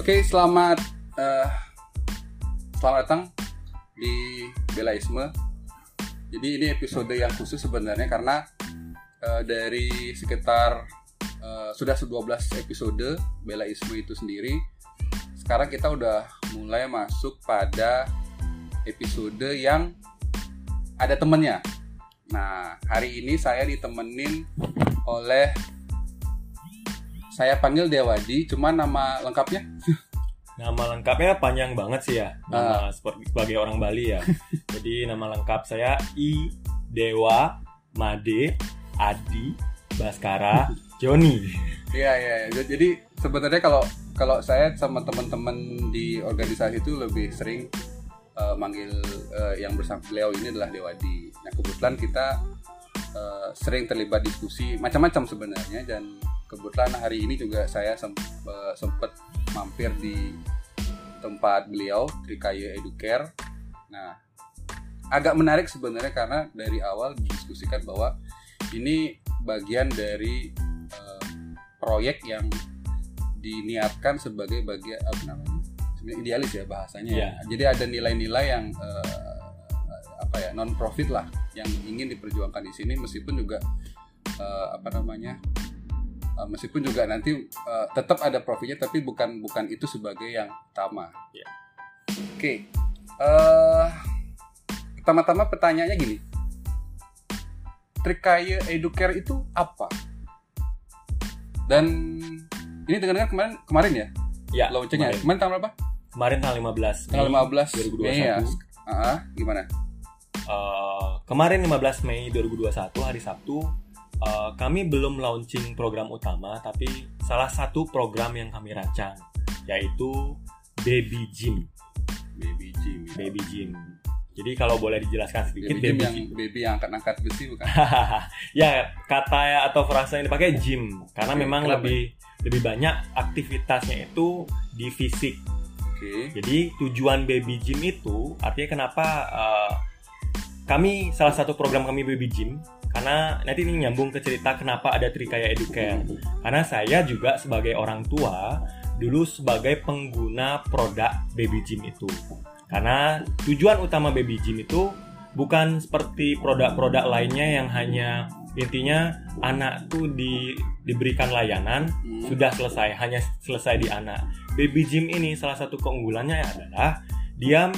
Oke, selamat eh, selamat datang di Belaisme. Jadi ini episode yang khusus sebenarnya karena eh, dari sekitar eh, sudah 12 episode Belaisme itu sendiri. Sekarang kita udah mulai masuk pada episode yang ada temennya. Nah, hari ini saya ditemenin oleh saya panggil Dewadi, cuman nama lengkapnya Nama lengkapnya panjang banget sih ya. Nama seperti sebagai orang Bali ya. Jadi nama lengkap saya I Dewa Made Adi Baskara Joni. Iya iya. iya. Jadi sebenarnya kalau kalau saya sama teman-teman di organisasi itu lebih sering uh, manggil uh, yang bersama beliau ini adalah Dewadi. Nah kebetulan kita uh, sering terlibat diskusi macam-macam sebenarnya dan kebetulan hari ini juga saya sempat mampir di tempat beliau Trikayu Educare. Nah agak menarik sebenarnya karena dari awal didiskusikan bahwa ini bagian dari uh, proyek yang diniatkan sebagai bagian apa namanya sebenarnya idealis ya bahasanya Yeah. ya. jadi ada nilai-nilai yang uh, apa ya non profit lah yang ingin diperjuangkan di sini meskipun juga uh, apa namanya uh, meskipun juga nanti uh, tetap ada profitnya tapi bukan bukan itu sebagai yang utama Yeah. oke eh pertama-tama pertanyaannya gini Trikaya Educare itu apa? Dan ini dengar kemarin kemarin ya Ya. launchingnya. Kemarin, Kemarin tanggal berapa? kemarin tanggal 15 Mei Tanggal 15 2021. Mei ya. Ah, gimana? Eh, kemarin 15 Mei 2021 hari Sabtu eh, kami belum launching program utama tapi salah satu program yang kami rancang yaitu Baby Gym. Baby gym. ya. Baby Gym. Jadi kalau boleh dijelaskan sedikit Baby gym Baby yang Gym. baby yang angkat-angkat besi bukan? ya kata atau frasa yang dipakai gym karena Oke, memang kenapa? lebih lebih banyak aktivitasnya itu di fisik. Oke. Jadi tujuan baby gym itu artinya kenapa uh, kami salah satu program kami baby gym karena nanti ini nyambung ke cerita kenapa ada Trikaya Educare. Karena saya juga sebagai orang tua dulu sebagai pengguna produk baby gym itu. Karena tujuan utama baby gym itu bukan seperti produk-produk lainnya yang hanya intinya anak tuh di, diberikan layanan Hmm. sudah selesai hanya selesai di anak. Baby gym ini salah satu keunggulannya adalah dia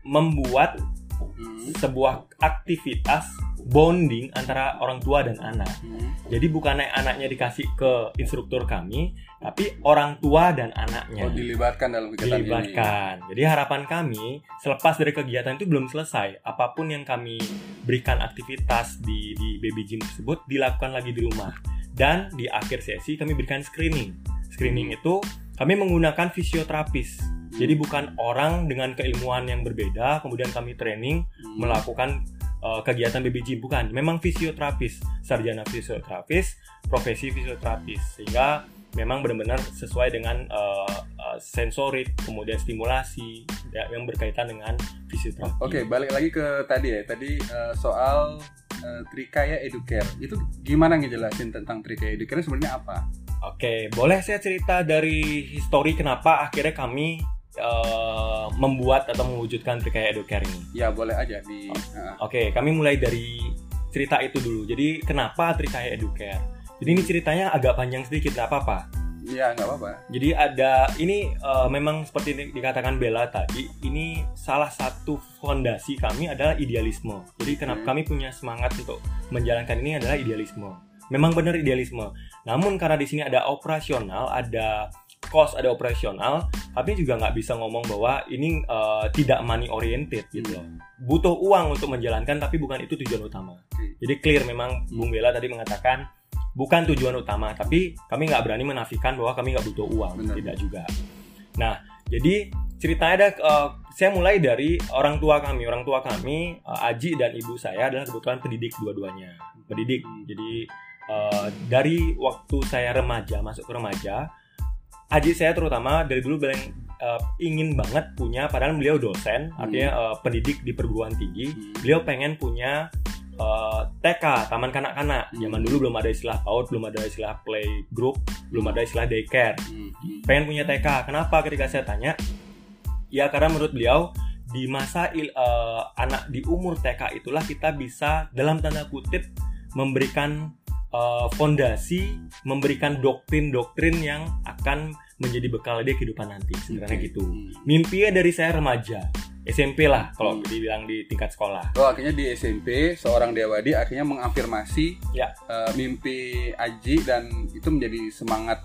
membuat Hmm. sebuah aktivitas bonding antara orang tua dan anak. Hmm. Jadi bukan anaknya dikasih ke instruktur kami, tapi orang tua dan anaknya Oh, dilibatkan dalam kegiatan ini. dilibatkan. Jadi harapan kami selepas dari kegiatan itu belum selesai, apa pun yang kami berikan aktivitas di di baby gym tersebut dilakukan lagi di rumah. Dan di akhir sesi kami berikan screening. Screening itu kami menggunakan fisioterapis. Jadi bukan orang dengan keilmuan yang berbeda, kemudian kami training Hmm. melakukan uh, kegiatan gym bukan memang fisioterapis sarjana fisioterapis profesi fisioterapis sehingga memang benar-benar sesuai dengan uh, uh, sensorik kemudian stimulasi ya, yang berkaitan dengan fisioterapi Oke, balik lagi ke tadi ya. Tadi eh, soal eh, Trikaya Educare. Itu gimana ngejelasin tentang Trikaya Educare sebenarnya apa? Oke, boleh saya cerita dari histori kenapa akhirnya kami uh, membuat atau mewujudkan Trikaya Educare ini Ya, boleh aja di ah, Oke, kami mulai dari cerita itu dulu. Jadi kenapa Trikaya Educare? Jadi ini ceritanya agak panjang sedikit, nggak apa-apa. ya nggak apa-apa. Jadi ada ini eh, memang seperti di- dikatakan Bella tadi, ini salah satu fondasi kami adalah idealisme. Jadi kenapa Hmm. kami punya semangat untuk menjalankan ini adalah idealisme. Memang benar idealisme. Namun karena di sini ada operasional, ada cost, ada operasional, kami juga nggak bisa ngomong bahwa ini eh, tidak money oriented gitu loh. Butuh uang untuk menjalankan, tapi bukan itu tujuan utama. Oke. Jadi clear memang Bung Bella tadi mengatakan bukan tujuan utama, tapi kami nggak berani menafikan bahwa kami nggak butuh uang, Benar. tidak juga. Nah, jadi ceritanya ada, eh, saya mulai dari orang tua kami, orang tua kami, eh, Aji dan ibu saya adalah kebetulan pendidik dua-duanya, pendidik. Jadi eh, dari waktu saya remaja masuk ke remaja, Aji saya terutama dari dulu bilang eh, ingin banget punya, padahal beliau dosen, artinya eh, pendidik di perguruan tinggi, Hmm. beliau pengen punya eh, TK taman kanak-kanak Hmm. zaman dulu belum ada istilah PAUD belum ada istilah play group belum ada istilah daycare Hmm, hmm. pengen punya TK kenapa ketika saya tanya ya karena menurut beliau di masa il- eh, anak di umur TK itulah kita bisa dalam tanda kutip memberikan eh, fondasi memberikan doktrin-doktrin yang akan menjadi bekal dia kehidupan nanti sebenarnya Oke. gitu Hmm. mimpinya dari saya remaja SMP lah kalau Hmm. dibilang di tingkat sekolah Oh, akhirnya di SMP seorang Dewadi akhirnya mengafirmasi Ya. eh, mimpi Aji dan itu menjadi semangat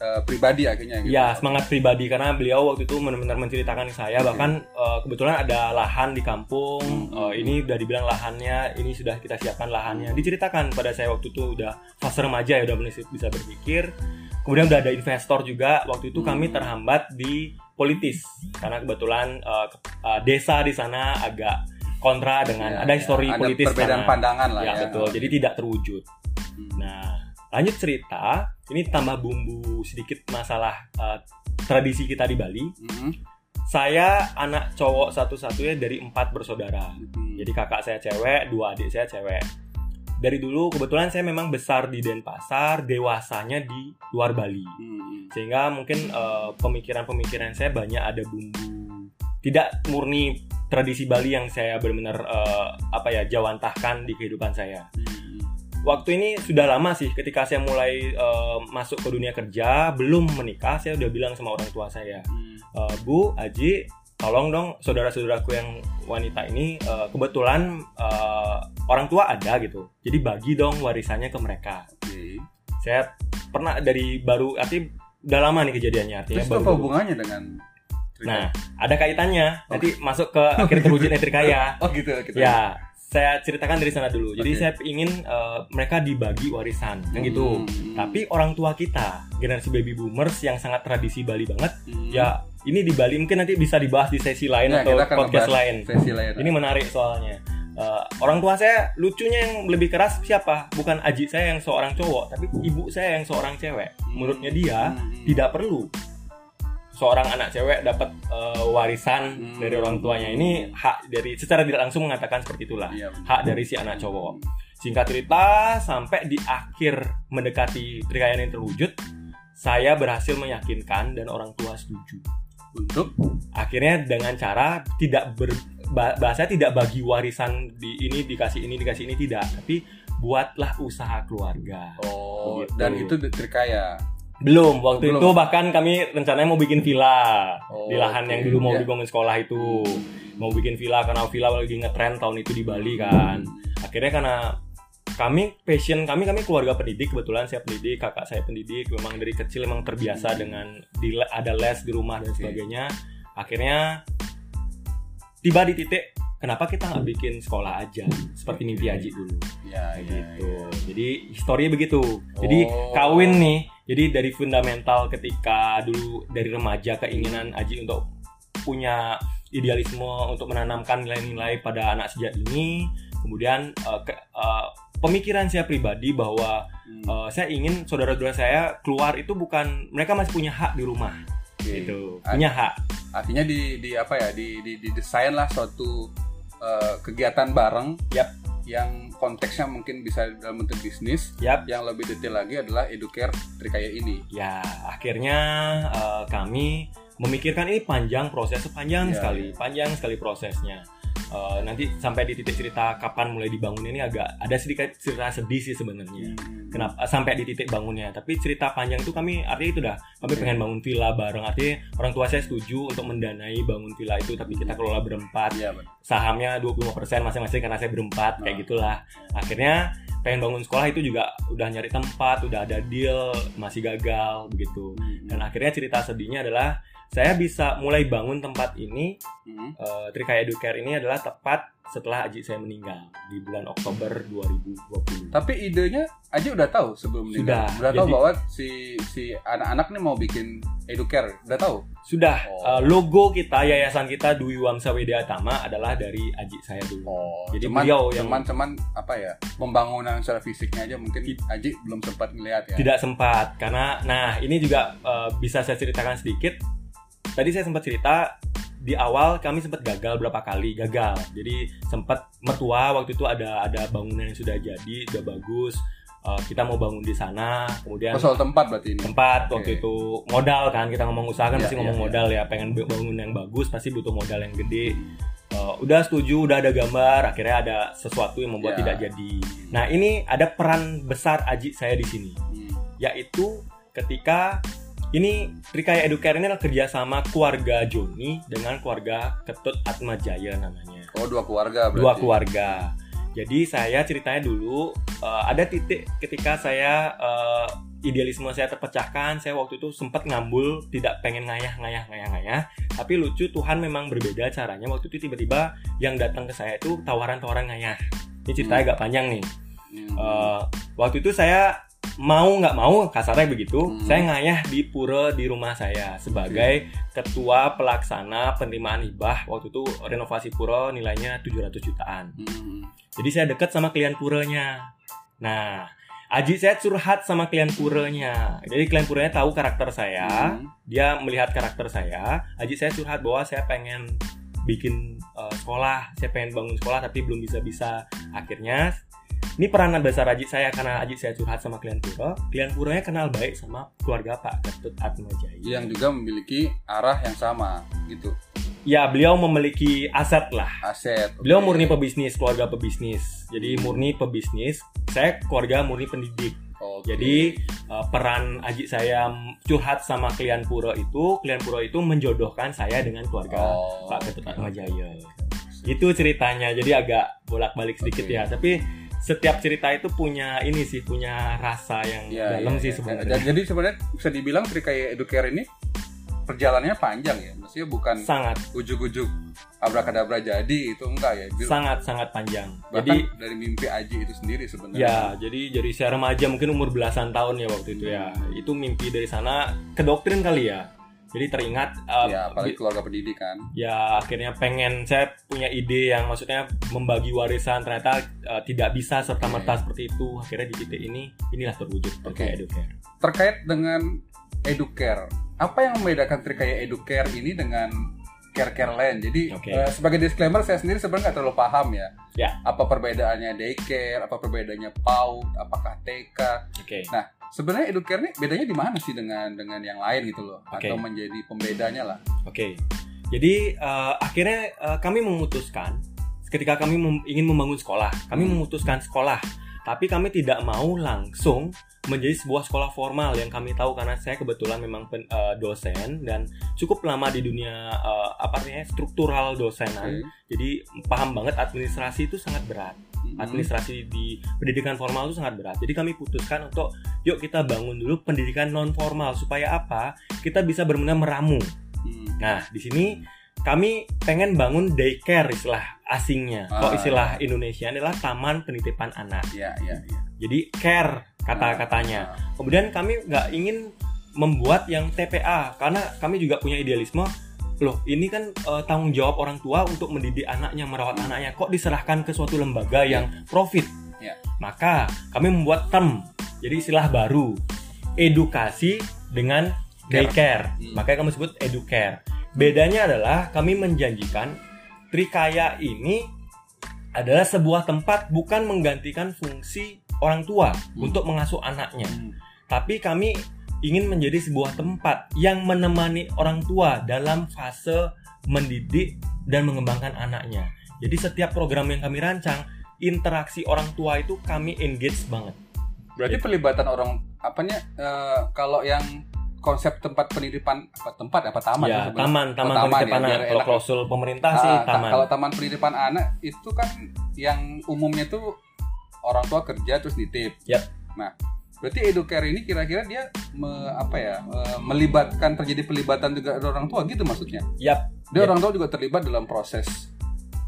eh, pribadi akhirnya gitu. Ya semangat pribadi karena beliau waktu itu benar-benar menceritakan ke saya Oke. bahkan eh, kebetulan ada lahan di kampung Hmm. eh, ini udah dibilang lahannya ini sudah kita siapkan lahannya diceritakan pada saya waktu itu udah fase remaja ya udah bisa berpikir kemudian udah ada investor juga waktu itu kami Hmm. terhambat di politis karena kebetulan ke- eh, desa di sana agak kontra dengan Ya, ada ya. histori Ada politis perbedaan sana. pandangan lah ya, ya. betul jadi tidak terwujud Hmm. Nah, lanjut cerita. Ini tambah bumbu sedikit masalah uh, tradisi kita di Bali. Hmm. Saya anak cowok satu-satunya dari empat bersaudara. Hmm. Jadi kakak saya cewek, dua adik saya cewek. Dari dulu kebetulan saya memang besar di Denpasar, dewasanya di luar Bali. Hmm. Sehingga mungkin uh, pemikiran-pemikiran saya banyak ada bumbu tidak murni tradisi Bali yang saya benar-benar uh, apa ya jawantahkan di kehidupan saya Hmm. Waktu ini sudah lama sih ketika saya mulai eh, masuk ke dunia kerja belum menikah saya udah bilang sama orang tua saya Hmm. "Eh, Bu Aji tolong dong saudara-saudaraku yang wanita ini eh, kebetulan eh, orang tua ada gitu. Jadi bagi dong warisannya ke mereka. Oke. saya pernah dari baru arti udah lama nih kejadiannya artinya Terus apa baru. hubungannya dengan nah ada kaitannya. Nanti masuk ke akhir terwujudnya Trikaya. Oh gitu kita. ya saya ceritakan dari sana dulu jadi Oke. saya ingin eh, mereka dibagi warisan gitu Hmm. Tapi orang tua kita, generasi baby boomers yang sangat tradisi Bali banget, Hmm. ya ini di Bali mungkin nanti bisa dibahas di sesi lain Ya, atau kita akan podcast lain. sesi lain. Ini menarik soalnya. Eh, orang tua saya lucunya yang lebih keras siapa? Bukan aji saya yang seorang cowok, tapi ibu saya yang seorang cewek. Menurutnya dia Hmm. tidak perlu seorang anak cewek dapat eh, warisan Hmm. dari orang tuanya. Ini hak dari secara tidak langsung mengatakan seperti itulah. Iya. Hak dari si anak cowok. Singkat cerita, sampai di akhir mendekati trikaya ini terwujud, saya berhasil meyakinkan dan orang tua setuju. Untuk Akhirnya dengan cara tidak ber ba- bahasa tidak bagi warisan di ini dikasih ini dikasih ini tidak, tapi buatlah usaha keluarga. oh Begitu. dan itu terkaya. Belum, waktu Belum. itu bahkan kami rencananya mau bikin villa Oh, di lahan oke. yang dulu mau Ya. dibangun sekolah itu. Mau bikin villa karena villa lagi ngetren tahun itu di Bali kan. Akhirnya karena kami passion kami kami keluarga pendidik kebetulan saya pendidik kakak saya pendidik memang dari kecil memang terbiasa dengan di, ada les di rumah dan sebagainya akhirnya tiba di titik kenapa kita nggak bikin sekolah aja? Seperti mimpi Aji dulu. Ya, ya, gitu. ya. jadi historinya begitu. Jadi Oh. kawin nih. Jadi dari fundamental ketika dulu dari remaja keinginan Aji untuk punya idealisme untuk menanamkan nilai-nilai pada anak sejak ini. Kemudian eh, ke- eh, pemikiran saya pribadi bahwa Hmm. eh, saya ingin saudara-saudara saya keluar itu bukan mereka masih punya hak di rumah Oke. gitu Ar- punya hak Artinya di di apa ya di di, didesain lah suatu eh, kegiatan bareng Yap. yang konteksnya mungkin bisa dalam bentuk bisnis. Yap. Yang lebih detail lagi adalah educare Trikaya ini. ya akhirnya eh, kami memikirkan ini panjang proses panjang Iya, sekali panjang sekali prosesnya Eh, nanti sampai di titik cerita kapan mulai dibangun ini agak ada sedikit cerita sedih sih sebenarnya. Kenapa sampai di titik bangunnya. Tapi cerita panjang itu kami artinya itu dah. Kami pengen bangun villa bareng. Artinya orang tua saya setuju untuk mendanai bangun villa itu tapi kita kelola berempat. Iya, benar. sahamnya 25% masing-masing karena saya berempat kayak Nah. gitulah. Akhirnya pengen bangun sekolah itu juga udah nyari tempat udah ada deal masih gagal begitu. Dan akhirnya cerita sedihnya adalah saya bisa mulai bangun tempat ini Hmm. eh, Trikaya Educare ini adalah tepat setelah Aji saya meninggal di bulan Oktober 2020 Tapi idenya Aji udah tahu sebelum meninggal. Sudah, Udah tahu jadi- bahwa si si anak-anak nih mau bikin educare. Udah tahu. sudah Oh. eh, logo kita yayasan kita Dwi Wamsa Widya Tama adalah dari Aji saya dulu Oh, Jadi cuman, beliau yang- cuman cuman apa ya pembangunan secara fisiknya aja mungkin Aji belum sempat ngelihat ya. tidak sempat karena nah ini juga eh, bisa saya ceritakan sedikit tadi saya sempat cerita di awal kami sempat gagal berapa kali gagal jadi sempat mertua waktu itu ada ada bangunan yang sudah jadi udah bagus Uh, kita mau bangun di sana kemudian Oh, soal tempat berarti ini. tempat Oke. waktu itu modal kan kita ngomong usaha kan Iya, pasti iya, ngomong iya. modal ya pengen bangun yang bagus pasti butuh modal yang gede Uh, udah setuju udah ada gambar akhirnya ada sesuatu yang membuat Ya. tidak jadi nah ini ada peran besar Aji saya di sini Hmm. yaitu ketika ini Trikaya Educare ini adalah kerjasama keluarga Joni dengan keluarga Ketut Atmajaya namanya Oh, dua keluarga berarti. dua keluarga. Jadi saya ceritanya dulu eh, ada titik ketika saya eh, idealisme saya terpecahkan, saya waktu itu sempat ngambul, tidak pengen ngayah ngayah ngayah ngayah. Tapi lucu Tuhan memang berbeda caranya. Waktu itu tiba-tiba yang datang ke saya itu tawaran-tawaran ngayah. Ini ceritanya Hmm. agak panjang nih. Hmm. Eh, waktu itu saya mau nggak mau kasarnya begitu, Hmm. saya ngayah di pura di rumah saya sebagai ketua pelaksana penerimaan hibah. Waktu itu renovasi pura nilainya 700 jutaan. Hmm. Jadi saya dekat sama klien puranya. Nah, Aji saya curhat sama klien puranya. Jadi klien puranya tahu karakter saya, Hmm. dia melihat karakter saya. Aji saya curhat bahwa saya pengen bikin uh, sekolah, saya pengen bangun sekolah tapi belum bisa-bisa. Akhirnya ini peranan besar Aji saya karena Aji saya curhat sama klien pura. Klien puranya kenal baik sama keluarga Pak Ketut Atmajaya. Yang juga memiliki arah yang sama gitu. Ya, beliau memiliki aset lah. Aset. Beliau oke. murni pebisnis, keluarga pebisnis. Jadi murni pebisnis. Saya keluarga murni pendidik. Oke. Jadi uh, peran Aji saya curhat sama klien pura itu, klien pura itu menjodohkan saya dengan keluarga Oh, Pak Ketut. Atmajaya. Itu ceritanya. Jadi agak bolak-balik sedikit Oke. ya. Tapi setiap cerita itu punya ini sih, punya rasa yang Ya, dalam ya, sih ya. sebenarnya. Jadi sebenarnya bisa dibilang Trikaya Educare ini perjalanannya panjang ya. Maksudnya bukan Sangat, ujuk-ujuk abrakadabra jadi itu enggak ya. Bil- sangat, sangat panjang. Bahkan Jadi dari mimpi Aji itu sendiri sebenarnya. Ya, jadi jadi saya remaja mungkin umur belasan tahun ya waktu itu ya. Itu mimpi dari sana ke doktrin kali ya. Jadi teringat uh, Ya, apalagi keluarga pendidikan. ya akhirnya pengen saya punya ide yang maksudnya membagi warisan ternyata uh, tidak bisa serta merta seperti itu. Akhirnya di titik ini inilah terwujud. Trikaya Educare. Terkait dengan Educare, apa yang membedakan Trikaya Educare ini dengan care-care lain? Jadi Oke. eh, sebagai disclaimer saya sendiri sebenarnya nggak terlalu paham ya. Ya. Apa perbedaannya daycare, apa perbedaannya PAUD, apakah TK. Oke. Nah, sebenarnya Educare ini bedanya di mana sih dengan dengan yang lain gitu loh? Oke. Atau menjadi pembedanya lah. Oke. Jadi uh, akhirnya uh, kami memutuskan ketika kami mem- ingin membangun sekolah, kami Hmm. memutuskan sekolah, tapi kami tidak mau langsung menjadi sebuah sekolah formal yang kami tahu karena saya kebetulan memang pen- uh, dosen dan cukup lama di dunia uh, apa artinya struktural dosenan. Oke. Jadi paham banget administrasi itu sangat berat. Mm-mm. Administrasi di pendidikan formal itu sangat berat. Jadi kami putuskan untuk yuk kita bangun dulu pendidikan non formal supaya apa? Kita bisa benar-benar meramu. Hmm. Nah, di sini kami pengen bangun daycare istilah asingnya. Ah, Kok istilah Indonesia adalah taman penitipan anak. Ya, ya, ya. Jadi care kata-katanya. Kemudian kami nggak ingin membuat yang TPA karena kami juga punya idealisme. Loh, ini kan eh, tanggung jawab orang tua untuk mendidik anaknya, merawat anaknya. Kok diserahkan ke suatu lembaga yang profit? Ya. Maka kami membuat term, jadi istilah baru, edukasi dengan Care. daycare. Hmm. Makanya kami sebut educare. Bedanya adalah kami menjanjikan Trikaya ini adalah sebuah tempat bukan menggantikan fungsi orang tua Hmm. untuk mengasuh anaknya, Hmm. tapi kami ingin menjadi sebuah tempat yang menemani orang tua dalam fase mendidik dan mengembangkan anaknya. Jadi setiap program yang kami rancang, interaksi orang tua itu kami engage banget. Berarti pelibatan orang apanya eh, kalau yang konsep tempat pendidikan apa tempat apa taman ya, sebenarnya? taman, taman Oh, taman penitipan ya, anak. Kalau klausul pemerintah sih Ah, ta- taman. Kalau taman pendidikan anak itu kan yang umumnya tuh orang tua kerja terus nitip. Yap. Nah, berarti educare ini kira-kira dia me- apa ya melibatkan terjadi pelibatan juga orang tua gitu maksudnya. Yap. Dia Yap. orang tua juga terlibat dalam proses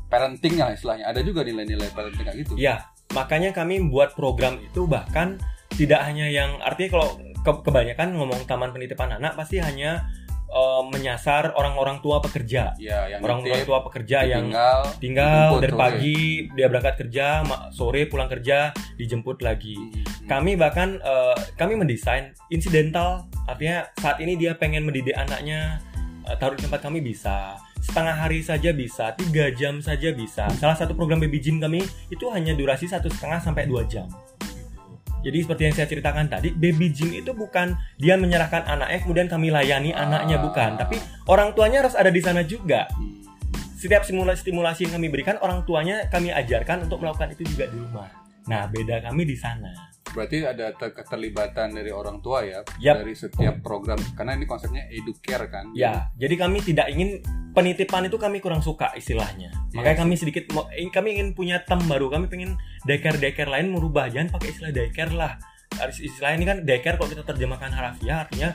parentingnya lah istilahnya. Ada juga nilai-nilai parenting kayak gitu. Ya, makanya kami buat program itu bahkan tidak hanya yang artinya kalau ke- kebanyakan ngomong taman penitipan anak pasti hanya eh, menyasar orang-orang tua pekerja. Ya, yang Orang-orang tua pekerja yang tinggal dari sore. pagi dia berangkat kerja, sore pulang kerja, dijemput lagi. Hmm. Kami bahkan eh, kami mendesain incidental, artinya saat ini dia pengen mendidik anaknya eh, taruh di tempat kami bisa. setengah hari saja bisa, tiga jam saja bisa. Salah satu program baby gym kami itu hanya durasi satu setengah sampai dua jam. Jadi seperti yang saya ceritakan tadi, baby gym itu bukan dia menyerahkan anaknya kemudian kami layani anaknya bukan, tapi orang tuanya harus ada di sana juga. Setiap simulasi stimulasi yang kami berikan orang tuanya kami ajarkan untuk melakukan itu juga di rumah. Nah, beda kami di sana. Berarti ada ter- keterlibatan dari orang tua ya Yap. dari setiap program karena ini konsepnya educare kan. Ya, jadi kami tidak ingin penitipan itu kami kurang suka istilahnya. Iya Makanya kami sedikit kami ingin punya tem baru. Kami pengen daycare-daycare lain merubah. Jangan pakai istilah daycare lah. Istilah ini kan daycare kalau kita terjemahkan harafiah artinya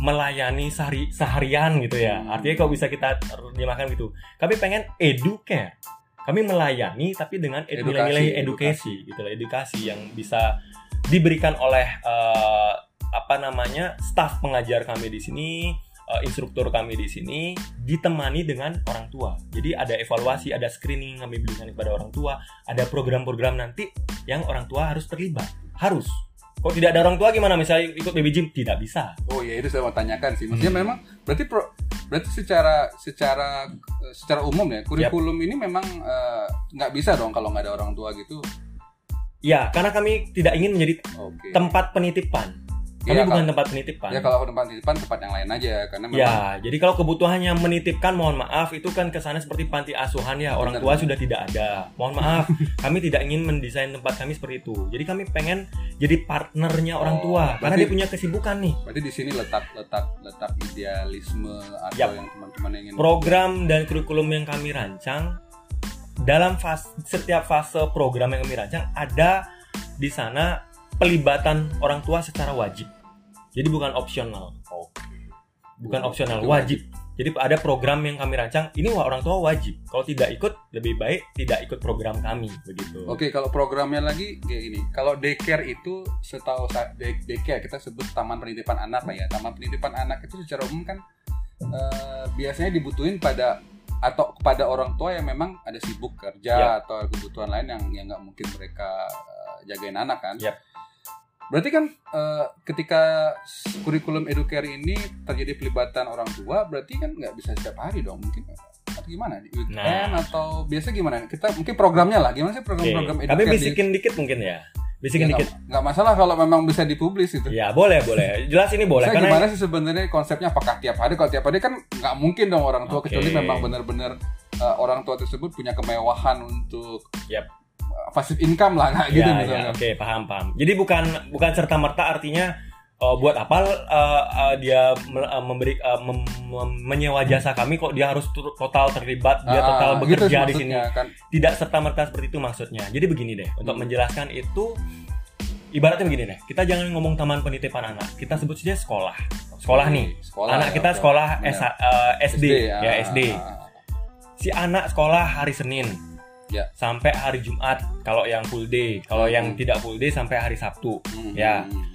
melayani sehari seharian gitu ya. Hmm. Artinya kalau bisa kita terjemahkan gitu. Kami pengen educare. Kami melayani tapi dengan ed- Edukasi, nilai-nilai edukasi gitu lah, edukasi yang bisa diberikan oleh eh, apa namanya staf pengajar kami di sini eh, instruktur kami di sini ditemani dengan orang tua. Jadi ada evaluasi, ada screening kami berikan kepada orang tua, ada program-program nanti yang orang tua harus terlibat. Harus. Kok tidak ada orang tua gimana misalnya ikut baby gym? Tidak bisa. Oh ya itu saya mau tanyakan sih. Maksudnya Hmm. memang berarti pro, berarti secara secara eh, secara umum ya kurikulum ini memang nggak bisa dong kalau nggak ada orang tua gitu. Ya, karena kami tidak ingin menjadi Oke. tempat penitipan. Kami Iya, bukan kalau- tempat penitipan. Ya kalau tempat titipan tempat yang lain aja karena memang Ya, jadi kalau kebutuhannya menitipkan, mohon maaf, itu kan kesannya seperti panti asuhan ya. Orang Benar, tua sudah tidak ada. Mohon maaf, kami tidak ingin mendesain tempat kami seperti itu. Jadi kami pengen jadi partnernya orang Oh, tua, karena berarti- dia punya kesibukan nih. berarti di sini letak letak letak idealisme atau Yap. yang teman-teman ingin Program dan kurikulum yang kami rancang dalam fase, setiap fase program yang kami rancang ada di sana pelibatan orang tua secara wajib. Jadi bukan opsional. Oke. bukan opsional wajib. Jadi ada program yang kami rancang ini wah orang tua wajib. Kalau tidak ikut lebih baik tidak ikut program kami begitu. Oke, kalau programnya lagi kayak ini. Kalau daycare itu setahu saya day- daycare kita sebut taman penitipan anak lah ya. Taman penitipan anak itu secara umum kan eh, biasanya dibutuhin pada atau kepada orang tua yang memang ada sibuk kerja Yap. atau kebutuhan lain yang yang nggak mungkin mereka eh, jagain anak kan. Yap. Berarti kan eh, ketika kurikulum educare ini terjadi pelibatan orang tua, berarti kan nggak bisa setiap hari dong, mungkin atau gimana di weekend Nah. atau biasa gimana? Kita mungkin programnya lah, gimana sih program-program Kami educare di- bisikin dikit mungkin ya. Ya, Bisikin dikit. nggak nggak masalah kalau memang bisa dipublis itu. Ya boleh boleh. Jelas ini boleh Saya karena gimana sih sebenarnya konsepnya apakah tiap hari? Kalau tiap hari kan nggak mungkin dong orang tua Oke. kecuali memang benar-benar uh, orang tua tersebut punya kemewahan untuk Yap. uh, passive income lah kayak gitu ya, misalnya. ya, oke paham paham. Jadi bukan bukan serta merta artinya oh, buat apa uh, uh, dia me- uh, memberi uh, mem- mem- menyewa jasa kami kok dia harus total terlibat dia Ah, total gitu bekerja sih di sini. kan. Tidak serta merta seperti itu maksudnya. Jadi begini deh untuk Hmm. menjelaskan itu ibaratnya begini deh. Kita jangan ngomong taman penitipan anak. Kita sebut saja sekolah. Sekolah Oke, nih. Sekolah, anak ya, kita sekolah. S- uh, SD, ah, ya SD. ah, Si anak sekolah hari Senin. Ya. Sampai hari Jumat kalau yang full day. Kalau Hmm. yang tidak full day sampai hari Sabtu. Hmm, Ya. hmm, hmm.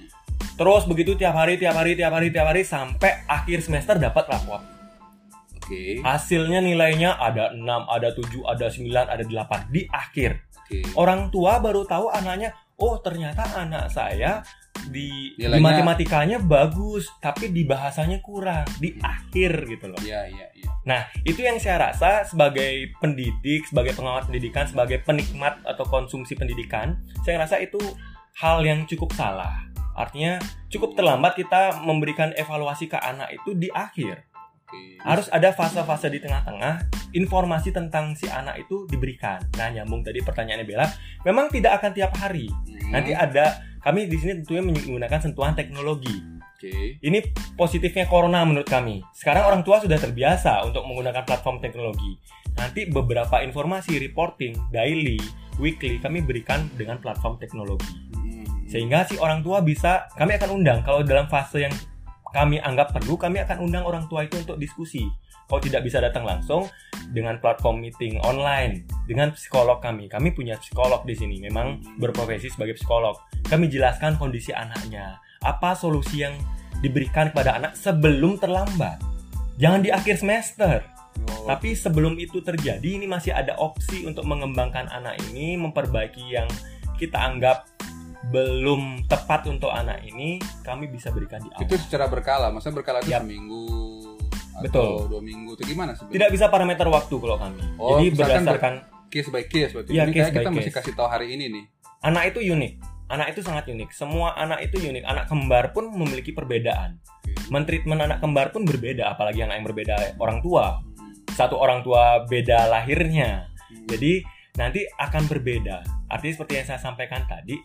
Terus begitu tiap hari, tiap hari, tiap hari, tiap hari sampai akhir semester dapat raport. Oke. Hasilnya nilainya ada 6, ada 7, ada 9, ada 8 di akhir. Oke. Orang tua baru tahu anaknya, oh ternyata anak saya di, di matematikanya bagus, tapi di bahasanya kurang di akhir gitu loh. Iya, iya, iya. Nah, itu yang saya rasa sebagai pendidik, sebagai pengamat pendidikan, sebagai penikmat atau konsumsi pendidikan, saya rasa itu hal yang cukup salah. Artinya cukup terlambat kita memberikan evaluasi ke anak itu di akhir. Oke. Harus ada fase-fase di tengah-tengah, informasi tentang si anak itu diberikan. Nah, nyambung tadi pertanyaannya Bella, memang tidak akan tiap hari. Hmm, Nanti ada kami di sini tentunya menggunakan sentuhan teknologi. Oke. Ini positifnya corona menurut kami. Sekarang orang tua sudah terbiasa untuk menggunakan platform teknologi. Nanti beberapa informasi reporting daily, weekly kami berikan dengan platform teknologi. Sehingga si orang tua bisa kami akan undang kalau dalam fase yang kami anggap perlu, kami akan undang orang tua itu untuk diskusi. Kalau tidak bisa datang langsung dengan platform meeting online dengan psikolog kami. Kami punya psikolog di sini, memang berprofesi sebagai psikolog. Kami jelaskan kondisi anaknya, apa solusi yang diberikan kepada anak sebelum terlambat. Jangan di akhir semester. Oh, Tapi sebelum itu terjadi, ini masih ada opsi untuk mengembangkan anak ini, memperbaiki yang kita anggap belum tepat untuk anak ini, kami bisa berikan di awal. itu secara berkala, maksudnya berkala itu Yap. seminggu, Betul. dua minggu itu gimana sebenarnya? Tidak bisa parameter waktu kalau kami. Oh, Jadi berdasarkan case by case berarti. Iya, ini case kayak by kita case. mesti kasih tahu hari ini nih. anak itu unik. Anak itu sangat unik. Semua anak itu unik. Anak kembar pun memiliki perbedaan. Mentreatment anak kembar pun berbeda, apalagi anak yang berbeda orang tua. Hmm. Satu orang tua beda lahirnya. Hmm. Jadi nanti akan berbeda. Artinya seperti yang saya sampaikan tadi,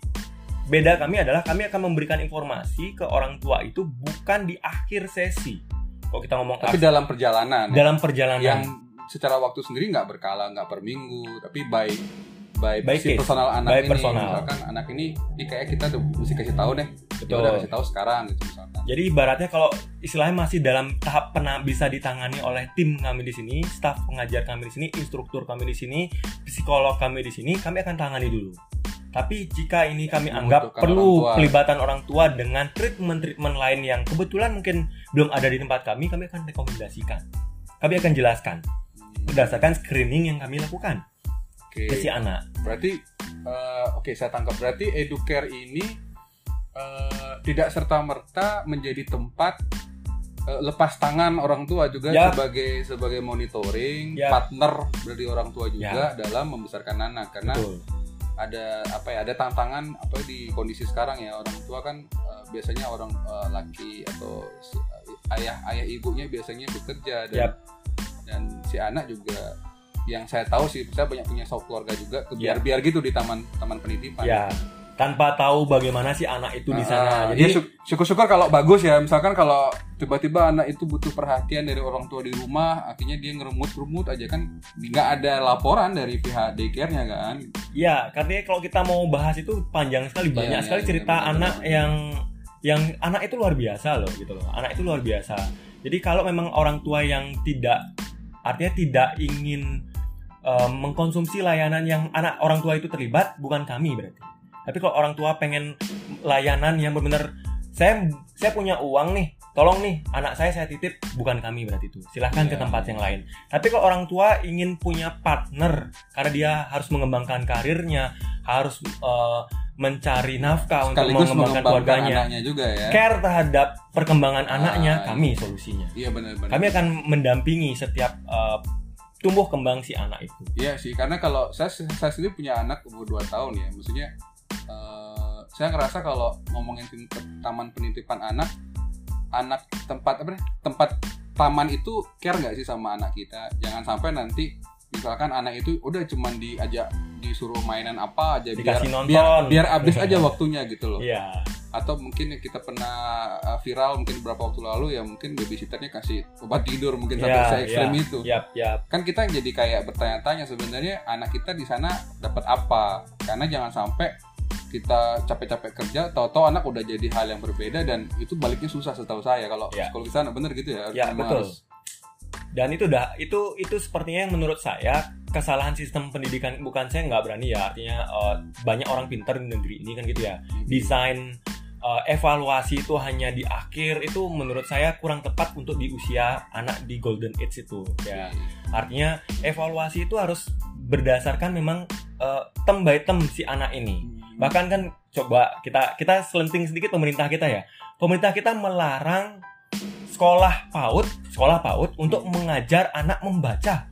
beda kami adalah kami akan memberikan informasi ke orang tua itu bukan di akhir sesi. Kalau kita ngomong tapi as- dalam perjalanan dalam perjalanan yang secara waktu sendiri nggak berkala, nggak per minggu, tapi by by, By si case. personal anak By ini. personal. Misalkan anak ini, ini kayak kita udah mesti kasih tahu deh. Ya Betul. udah kasih tahu sekarang gitu misalkan. Jadi ibaratnya kalau istilahnya masih dalam tahap pernah bisa ditangani oleh tim kami di sini, staf pengajar kami di sini, instruktur kami di sini, psikolog kami di sini, kami akan tangani dulu. Tapi jika ini kami anggap perlu orang pelibatan orang tua dengan treatment-treatment lain yang kebetulan mungkin belum ada di tempat kami, kami akan rekomendasikan. Kami akan jelaskan berdasarkan screening yang kami lakukan Oke. ke si anak. Berarti eh, oke saya tangkap berarti educare ini eh, tidak serta merta menjadi tempat eh, lepas tangan orang tua juga Ya. sebagai sebagai monitoring Ya. partner dari orang tua juga dalam membesarkan anak karena Betul. Ada apa ya ada tantangan apa di kondisi sekarang ya orang tua kan eh, biasanya orang eh, laki atau si- ayah ayah ibunya biasanya bekerja dan Yap. dan si anak juga yang saya tahu sih saya banyak punya satu keluarga juga biar biar gitu di taman taman penitipan. Ya, tanpa tahu bagaimana si anak itu di sana. Ah, Jadi ya, syuk- syukur-syukur kalau bagus ya misalkan kalau tiba-tiba anak itu butuh perhatian dari orang tua di rumah akhirnya dia ngeremut-remut aja kan nggak ada laporan dari pihak daycare-nya kan Ya, karena kalau kita mau bahas itu panjang sekali, Iya, banyak iya, sekali iya, cerita benar, anak benar. yang yang anak itu luar biasa loh gitu loh. Anak itu luar biasa. Jadi kalau memang orang tua yang tidak artinya tidak ingin eh, mengkonsumsi layanan yang anak orang tua itu terlibat, bukan kami berarti. Tapi kalau orang tua pengen layanan yang benar-benar saya saya punya uang nih, tolong nih anak saya saya titip, bukan kami berarti itu. Silahkan ke Iya. tempat yang lain. Tapi kalau orang tua ingin punya partner karena dia harus mengembangkan karirnya, harus eh, mencari nafkah untuk mengembangkan mengembangkan keluarganya, anaknya juga ya care terhadap perkembangan Ah, anaknya, iya. kami solusinya. iya benar-benar Kami akan mendampingi setiap eh, tumbuh kembang si anak itu. Iya sih, karena kalau saya saya sendiri punya anak umur 2 tahun ya, maksudnya eh, saya ngerasa kalau ngomongin taman penitipan anak, anak tempat apa nih? Tempat taman itu care nggak sih sama anak kita? Jangan sampai nanti misalkan anak itu udah cuman diajak disuruh mainan apa aja biar nonton. biar biar habis aja waktunya gitu loh. Iya. Atau mungkin yang kita pernah uh, viral mungkin beberapa waktu lalu ya mungkin babysitternya kasih obat tidur mungkin sampai Iya, se ekstrem iya. itu Yap, yap. kan kita jadi kayak bertanya-tanya sebenarnya anak kita di sana dapat apa karena jangan sampai kita capek-capek kerja tahu-tahu anak udah jadi hal yang berbeda dan itu baliknya susah setahu saya. Kalau Ya. sekolah di sana bener gitu ya Ya, Memang betul. harus- Dan itu udah itu itu sepertinya yang menurut saya kesalahan sistem pendidikan bukan saya nggak berani ya artinya eh, banyak orang pintar di negeri ini kan gitu ya. Desain eh, evaluasi itu hanya di akhir itu menurut saya kurang tepat untuk di usia anak di golden age itu ya. Artinya evaluasi itu harus berdasarkan memang eh, term by term si anak ini bahkan kan coba kita kita selenting sedikit pemerintah kita ya. Pemerintah kita melarang sekolah PAUD sekolah PAUD untuk mengajar anak membaca.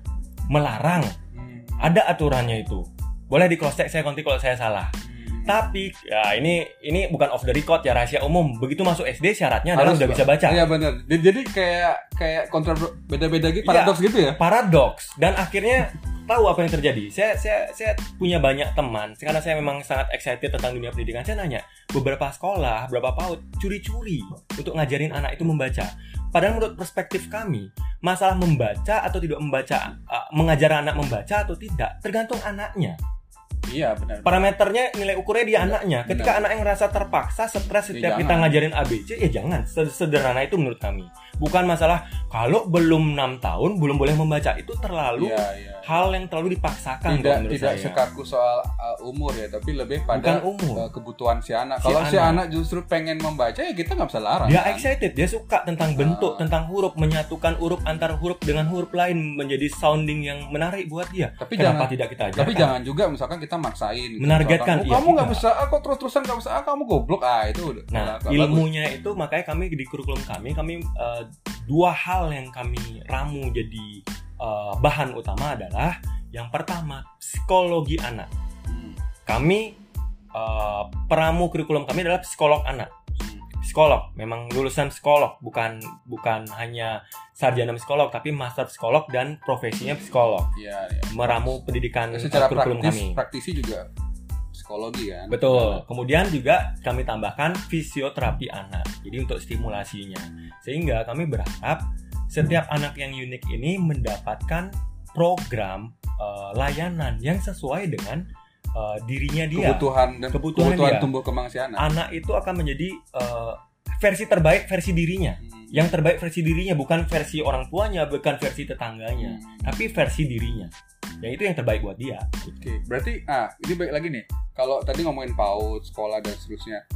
Melarang. Hmm. ada aturannya itu. Boleh di cross check saya nanti kalau saya salah. Hmm. tapi ya ini ini bukan off the record ya rahasia umum. Begitu masuk SD syaratnya adalah Harus, udah bisa baca. Iya bener jadi kayak kayak kontra beda-beda gitu Iya. paradoks gitu ya? Paradoks. Dan akhirnya tahu apa yang terjadi. Saya saya saya punya banyak teman karena saya memang sangat excited tentang dunia pendidikan. Saya nanya beberapa sekolah, beberapa PAUD curi-curi untuk ngajarin anak itu membaca. Padahal menurut perspektif kami, masalah membaca atau tidak membaca, uh, mengajar anak membaca atau tidak tergantung anaknya. iya benar Parameternya nilai ukurnya di anaknya. Ketika Benar. anak yang merasa terpaksa, stres setiap Ya, kita jangan. ngajarin ABC, ya jangan. Sederhana itu menurut kami. Bukan masalah kalau belum enam tahun belum boleh membaca itu terlalu iya iya hal yang terlalu dipaksakan tidak menurut tidak saya. sekaku soal uh, umur ya tapi lebih pada Bukan umur. uh, kebutuhan si anak Si kalau si anak. anak justru pengen membaca ya kita nggak bisa larang Dia kan? excited, dia suka tentang bentuk, Ah. tentang huruf, menyatukan huruf antar huruf dengan huruf lain menjadi sounding yang menarik buat dia. Tapi Kenapa jangan- tidak kita ajarkan? tapi jangan juga misalkan kita maksain gitu. Menargetkan, Misalkan, iya, oh, kamu nggak bisa ah, kok terus-terusan nggak bisa ah, kamu goblok ah itu Nah, nggak- nggak bagus. ilmunya itu makanya kami di kurikulum kami kami uh, dua hal yang kami ramu jadi uh, bahan utama adalah yang pertama psikologi anak. Hmm. Kami uh, peramu kurikulum kami adalah psikolog anak. Psikolog, memang lulusan psikolog, bukan bukan hanya sarjana psikolog, tapi master psikolog dan profesinya psikolog. Iya, iya. Meramu pendidikan Secara kurikulum praktis, kami. praktisi juga psikologi kan. Betul. Kemudian juga kami tambahkan fisioterapi anak. Jadi untuk stimulasinya. Sehingga kami berharap setiap anak yang unik ini mendapatkan program eh, layanan yang sesuai dengan eh, dirinya dia. Kebutuhan dan Kebutuhan kebutuhan, dia. tumbuh kembang si anak. Anak itu akan menjadi eh, versi terbaik versi dirinya. Hmm. Yang terbaik versi dirinya bukan versi orang tuanya, bukan versi tetangganya, Hmm. tapi versi dirinya. Yang itu yang terbaik buat dia. Oke, berarti ah ini baik lagi nih. Kalau tadi ngomongin PAUD, sekolah dan seterusnya.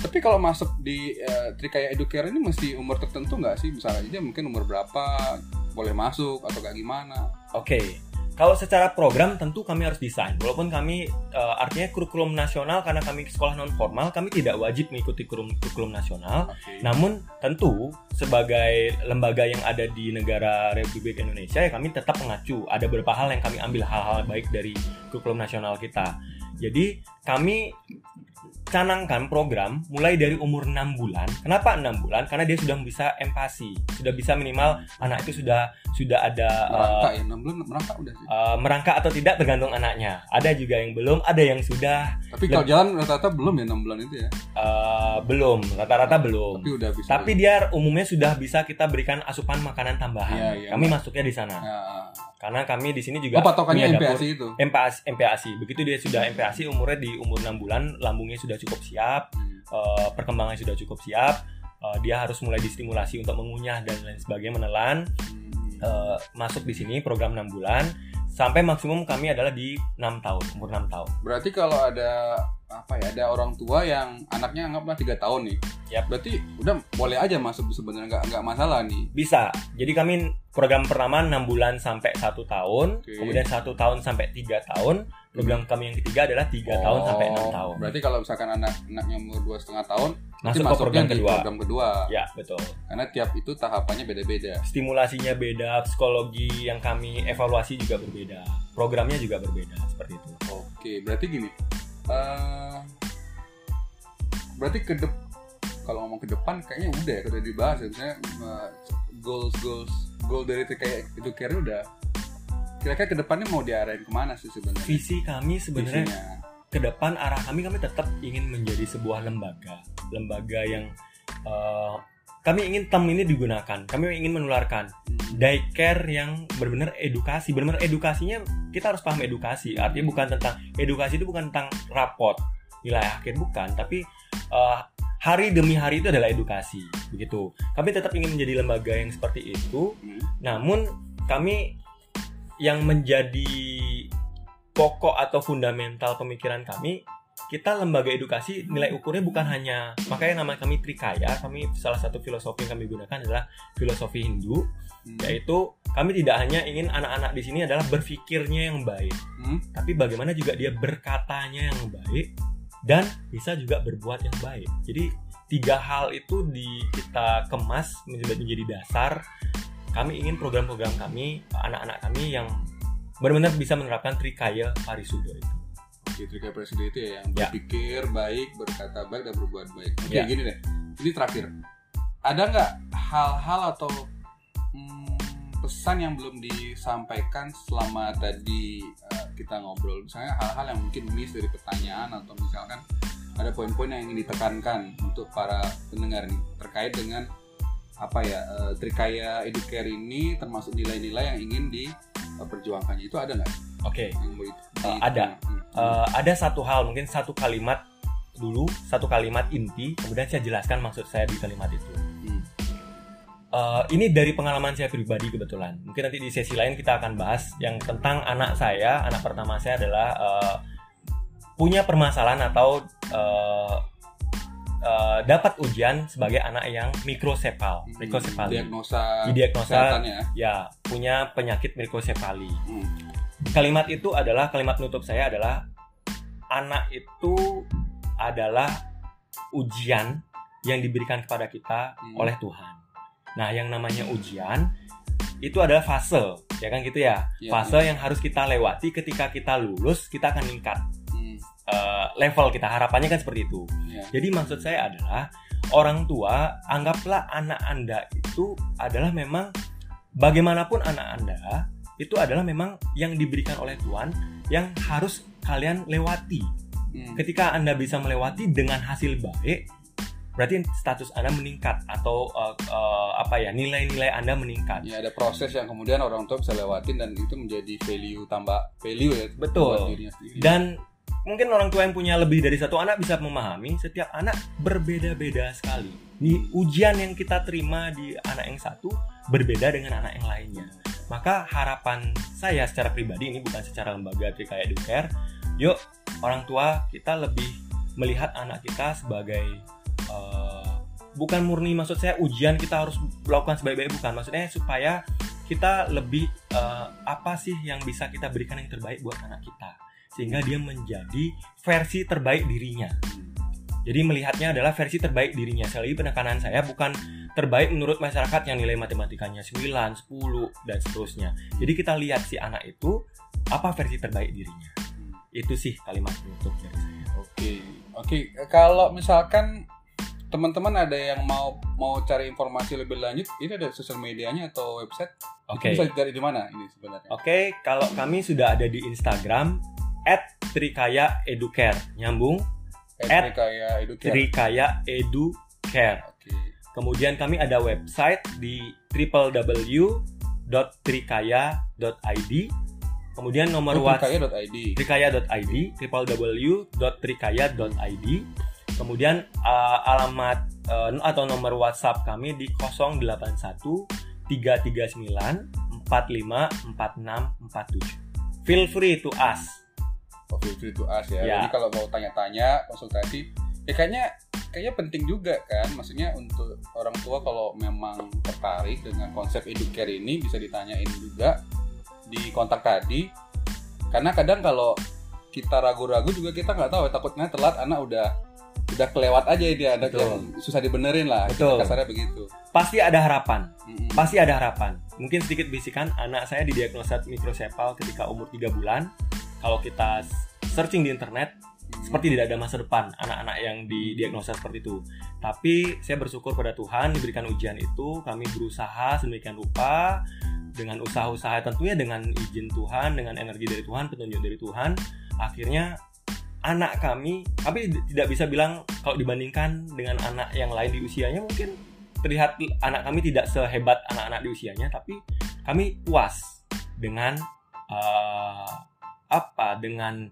Tapi kalau masuk di eh, Trikaya Educare ini mesti umur tertentu nggak sih? Misalnya aja mungkin umur berapa boleh masuk atau kayak gimana? Oke, kalau secara program tentu kami harus desain. Walaupun kami eh, artinya kurikulum nasional karena kami sekolah non formal, kami tidak wajib mengikuti kurikulum, kurikulum nasional. Oke. Namun tentu sebagai lembaga yang ada di negara Republik Indonesia ya kami tetap mengacu. Ada beberapa hal yang kami ambil hal-hal baik dari kurikulum nasional kita. Jadi kami canangkan program mulai dari umur 6 bulan. Kenapa 6 bulan? Karena dia sudah bisa empati, sudah bisa minimal anak itu sudah sudah ada merangkak ya, 6 bulan merangkak udah sih. Uh, merangkak atau tidak tergantung anaknya. Ada juga yang belum, ada yang sudah Tapi kalau jalan rata-rata belum ya 6 bulan itu ya. uh, belum, rata-rata belum. Tapi udah bisa. Tapi dia umumnya sudah bisa kita berikan asupan makanan tambahan. Iya, iya. kami masuknya di sana. ya. Karena kami di sini juga Oh, patokannya MPASI itu. MPASI, MPASI. Begitu dia sudah MPASI umurnya di umur 6 bulan, lambungnya sudah cukup siap, Hmm. uh, perkembangannya sudah cukup siap. uh, dia harus mulai distimulasi untuk mengunyah dan lain sebagainya, menelan. Uh, masuk di sini program 6 bulan sampai maksimum kami adalah di 6 tahun umur 6 tahun Berarti kalau ada apa ya ada orang tua yang anaknya anggaplah tiga tahun nih, Yap. berarti udah boleh aja masuk sebenarnya nggak nggak masalah nih. bisa jadi kami program pertama 6 bulan sampai satu tahun Oke. kemudian satu tahun sampai tiga tahun program kami yang ketiga adalah tiga tahun sampai enam Oh, tahun Berarti kalau misalkan anak anaknya umur dua setengah tahun, masuk ke program kedua program kedua. ya betul Karena tiap itu tahapannya beda-beda. stimulasinya beda psikologi yang kami evaluasi juga berbeda programnya juga berbeda seperti itu Oke, berarti gini. Eh berarti ke dep kalau ngomong ke depan kayaknya udah ya udah dibahas ya. Misalnya eh, goals goals goal dari kayak itu care udah. Kira-kira ke depannya mau diarahin ke mana sih sebenarnya? Visi kami sebenarnya ke depan arah kami kami tetap ingin menjadi sebuah lembaga. Lembaga yang eh, kami ingin term ini digunakan. Kami ingin menularkan. Daycare yang benar-benar edukasi. Benar-benar edukasinya kita harus paham edukasi. Artinya bukan tentang edukasi itu bukan tentang rapot. Nilai akhir bukan tapi eh, hari demi hari itu adalah edukasi. Begitu. Kami tetap ingin menjadi lembaga yang seperti itu. Hmm. namun kami yang menjadi pokok atau fundamental pemikiran kami kita lembaga edukasi nilai ukurnya bukan hanya makanya nama kami Trikaya kami salah satu filosofi yang kami gunakan adalah filosofi Hindu Hmm. yaitu kami tidak hanya ingin anak-anak di sini adalah berpikirnya yang baik Hmm. tapi bagaimana juga dia berkatanya yang baik dan bisa juga berbuat yang baik jadi tiga hal itu di kita kemas menjadi menjadi dasar kami ingin program-program kami anak-anak kami yang benar-benar bisa menerapkan Trikaya Parisudo itu Oke, Trikaya Presiden itu ya yang Ya. berpikir baik, berkata baik dan berbuat baik. Oke, Ya. gini deh. Ini terakhir. Ada nggak hal-hal atau hmm, pesan yang belum disampaikan selama tadi eh, kita ngobrol? Misalnya hal-hal yang mungkin miss dari pertanyaan atau misalkan ada poin-poin yang ingin ditekankan untuk para pendengar nih terkait dengan apa ya eh, Trikaya Educare ini termasuk nilai-nilai yang ingin diperjuangkannya itu ada nggak? oke Yang mau di- Eh, ada. Hmm. Eh, ada satu hal mungkin satu kalimat dulu satu kalimat inti kemudian saya jelaskan maksud saya di kalimat itu Hmm. Eh, ini dari pengalaman saya pribadi kebetulan. Mungkin nanti di sesi lain kita akan bahas yang tentang anak saya. Anak pertama saya adalah eh, punya permasalahan atau eh, eh, dapat ujian sebagai anak yang mikrosepal, Hmm, mikrosepali. diagnosa kesehatannya ya. ya punya penyakit mikrosepali. Hmm. Kalimat itu adalah kalimat nutup saya adalah anak itu adalah ujian yang diberikan kepada kita Hmm. oleh Tuhan. Nah, yang namanya ujian itu adalah fase, ya kan gitu ya. Iya, fase yang harus kita lewati ketika kita lulus, kita akan meningkat Hmm, eh, level kita. Harapannya kan seperti itu. iya. Jadi maksud saya adalah orang tua anggaplah anak Anda itu adalah memang bagaimanapun anak Anda itu adalah memang yang diberikan oleh Tuhan yang harus kalian lewati. Hmm, Ketika Anda bisa melewati dengan hasil baik, berarti status Anda meningkat atau eh, eh, apa ya nilai-nilai Anda meningkat. Ya ada proses yang kemudian orang tua bisa lewatin dan itu menjadi value tambah value ya Betul. buat dirinya sendiri. Dan mungkin orang tua yang punya lebih dari satu anak bisa memahami setiap anak berbeda-beda sekali. Di ujian yang kita terima di anak yang satu berbeda dengan anak yang lainnya. Maka harapan saya secara pribadi ini bukan secara lembaga Trikaya Educare, yuk orang tua kita lebih melihat anak kita sebagai eh, bukan murni maksud saya ujian kita harus melakukan sebaik-baik bukan maksudnya supaya kita lebih eh, apa sih yang bisa kita berikan yang terbaik buat anak kita sehingga dia menjadi versi terbaik dirinya. Jadi melihatnya adalah versi terbaik dirinya. Sekali penekanan saya bukan terbaik menurut masyarakat yang nilai matematikanya 9, 10 dan seterusnya. Jadi kita lihat si anak itu apa versi terbaik dirinya. Itu sih kalimat penutup dari saya. Oke, oke. Kalau misalkan teman-teman ada yang mau mau cari informasi lebih lanjut, ini ada sosial medianya atau website? Oke. Itu bisa cari di mana ini sebenarnya? Oke, kalau kami sudah ada di Instagram @trikaya_educare. Nyambung At kayak Educare. Trikaya Educare. Oke. Kemudian kami ada website di www.trikaya.id. Kemudian nomor Oh, WhatsApp Trikaya.id. trikaya.id, www.trikaya.id. Kemudian uh, alamat uh, atau nomor WhatsApp kami di 081 339 45 46 47. Feel free to ask. Oh, feel free to ask ya. Ya. Jadi kalau mau tanya-tanya, konsultasi, ya kayaknya kayaknya penting juga kan. Maksudnya untuk orang tua kalau memang tertarik dengan konsep educare ini bisa ditanyain juga di kontak tadi. Karena kadang kalau kita ragu-ragu juga kita nggak tahu takutnya telat anak udah udah kelewat aja dia anak Betul. yang susah dibenerin lah Betul. kasarnya begitu Pasti ada harapan. Mm-mm. pasti ada harapan. Mungkin sedikit bisikan, anak saya didiagnosa mikrosepal ketika umur 3 bulan. Kalau kita searching di internet, seperti tidak ada masa depan anak-anak yang didiagnosa seperti itu. Tapi saya bersyukur pada Tuhan diberikan ujian itu, kami berusaha sedemikian rupa dengan usaha-usaha tentunya dengan izin Tuhan, dengan energi dari Tuhan, petunjuk dari Tuhan, akhirnya anak kami, tapi tidak bisa bilang kalau dibandingkan dengan anak yang lain di usianya mungkin terlihat anak kami tidak sehebat anak-anak di usianya, tapi kami puas dengan eh, apa dengan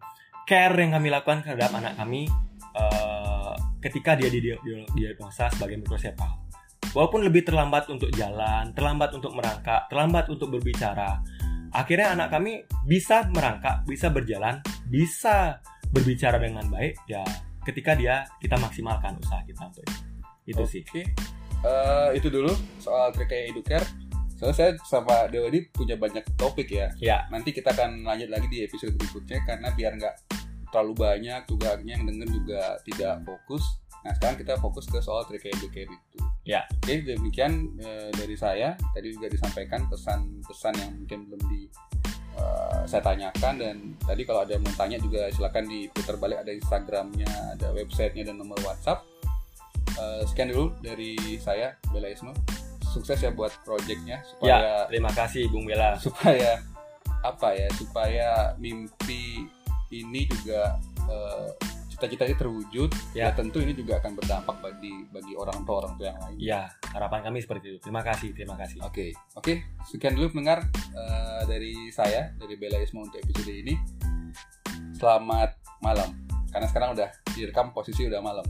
care yang kami lakukan terhadap anak kami eh, ketika dia di- di- didiagnosa sebagai mikrosepal. Walaupun lebih terlambat untuk jalan, terlambat untuk merangkak, terlambat untuk berbicara, akhirnya anak kami bisa merangkak, bisa berjalan, bisa berbicara dengan baik. Ya, ketika dia kita maksimalkan usaha kita untuk itu. Itu sih. Oke, Eh, itu dulu soal Trikaya Educare. Soalnya saya sama Dewadi punya banyak topik ya. Ya, Nanti kita akan lanjut lagi di episode berikutnya karena biar nggak terlalu banyak juga yang denger juga tidak fokus. Nah sekarang kita fokus ke soal Trikaya Educare itu. Ya. Oke demikian eh, dari saya. Tadi juga disampaikan pesan-pesan yang mungkin belum di eh, saya tanyakan dan tadi kalau ada yang mau tanya juga silakan diputar balik ada Instagramnya, ada websitenya dan nomor WhatsApp. Eh, sekian dulu dari saya Bella Isma. Sukses ya buat projectnya supaya ya, terima kasih Bung Bella. supaya apa ya supaya mimpi ini juga eh, cita-citanya terwujud ya. Ya. tentu ini juga akan berdampak bagi bagi orang tua orang tua yang lain Ya, harapan kami seperti itu. Terima kasih, terima kasih. oke oke sekian dulu pendengar eh, dari saya dari Bella Isma untuk episode ini selamat malam karena sekarang udah direkam posisi udah malam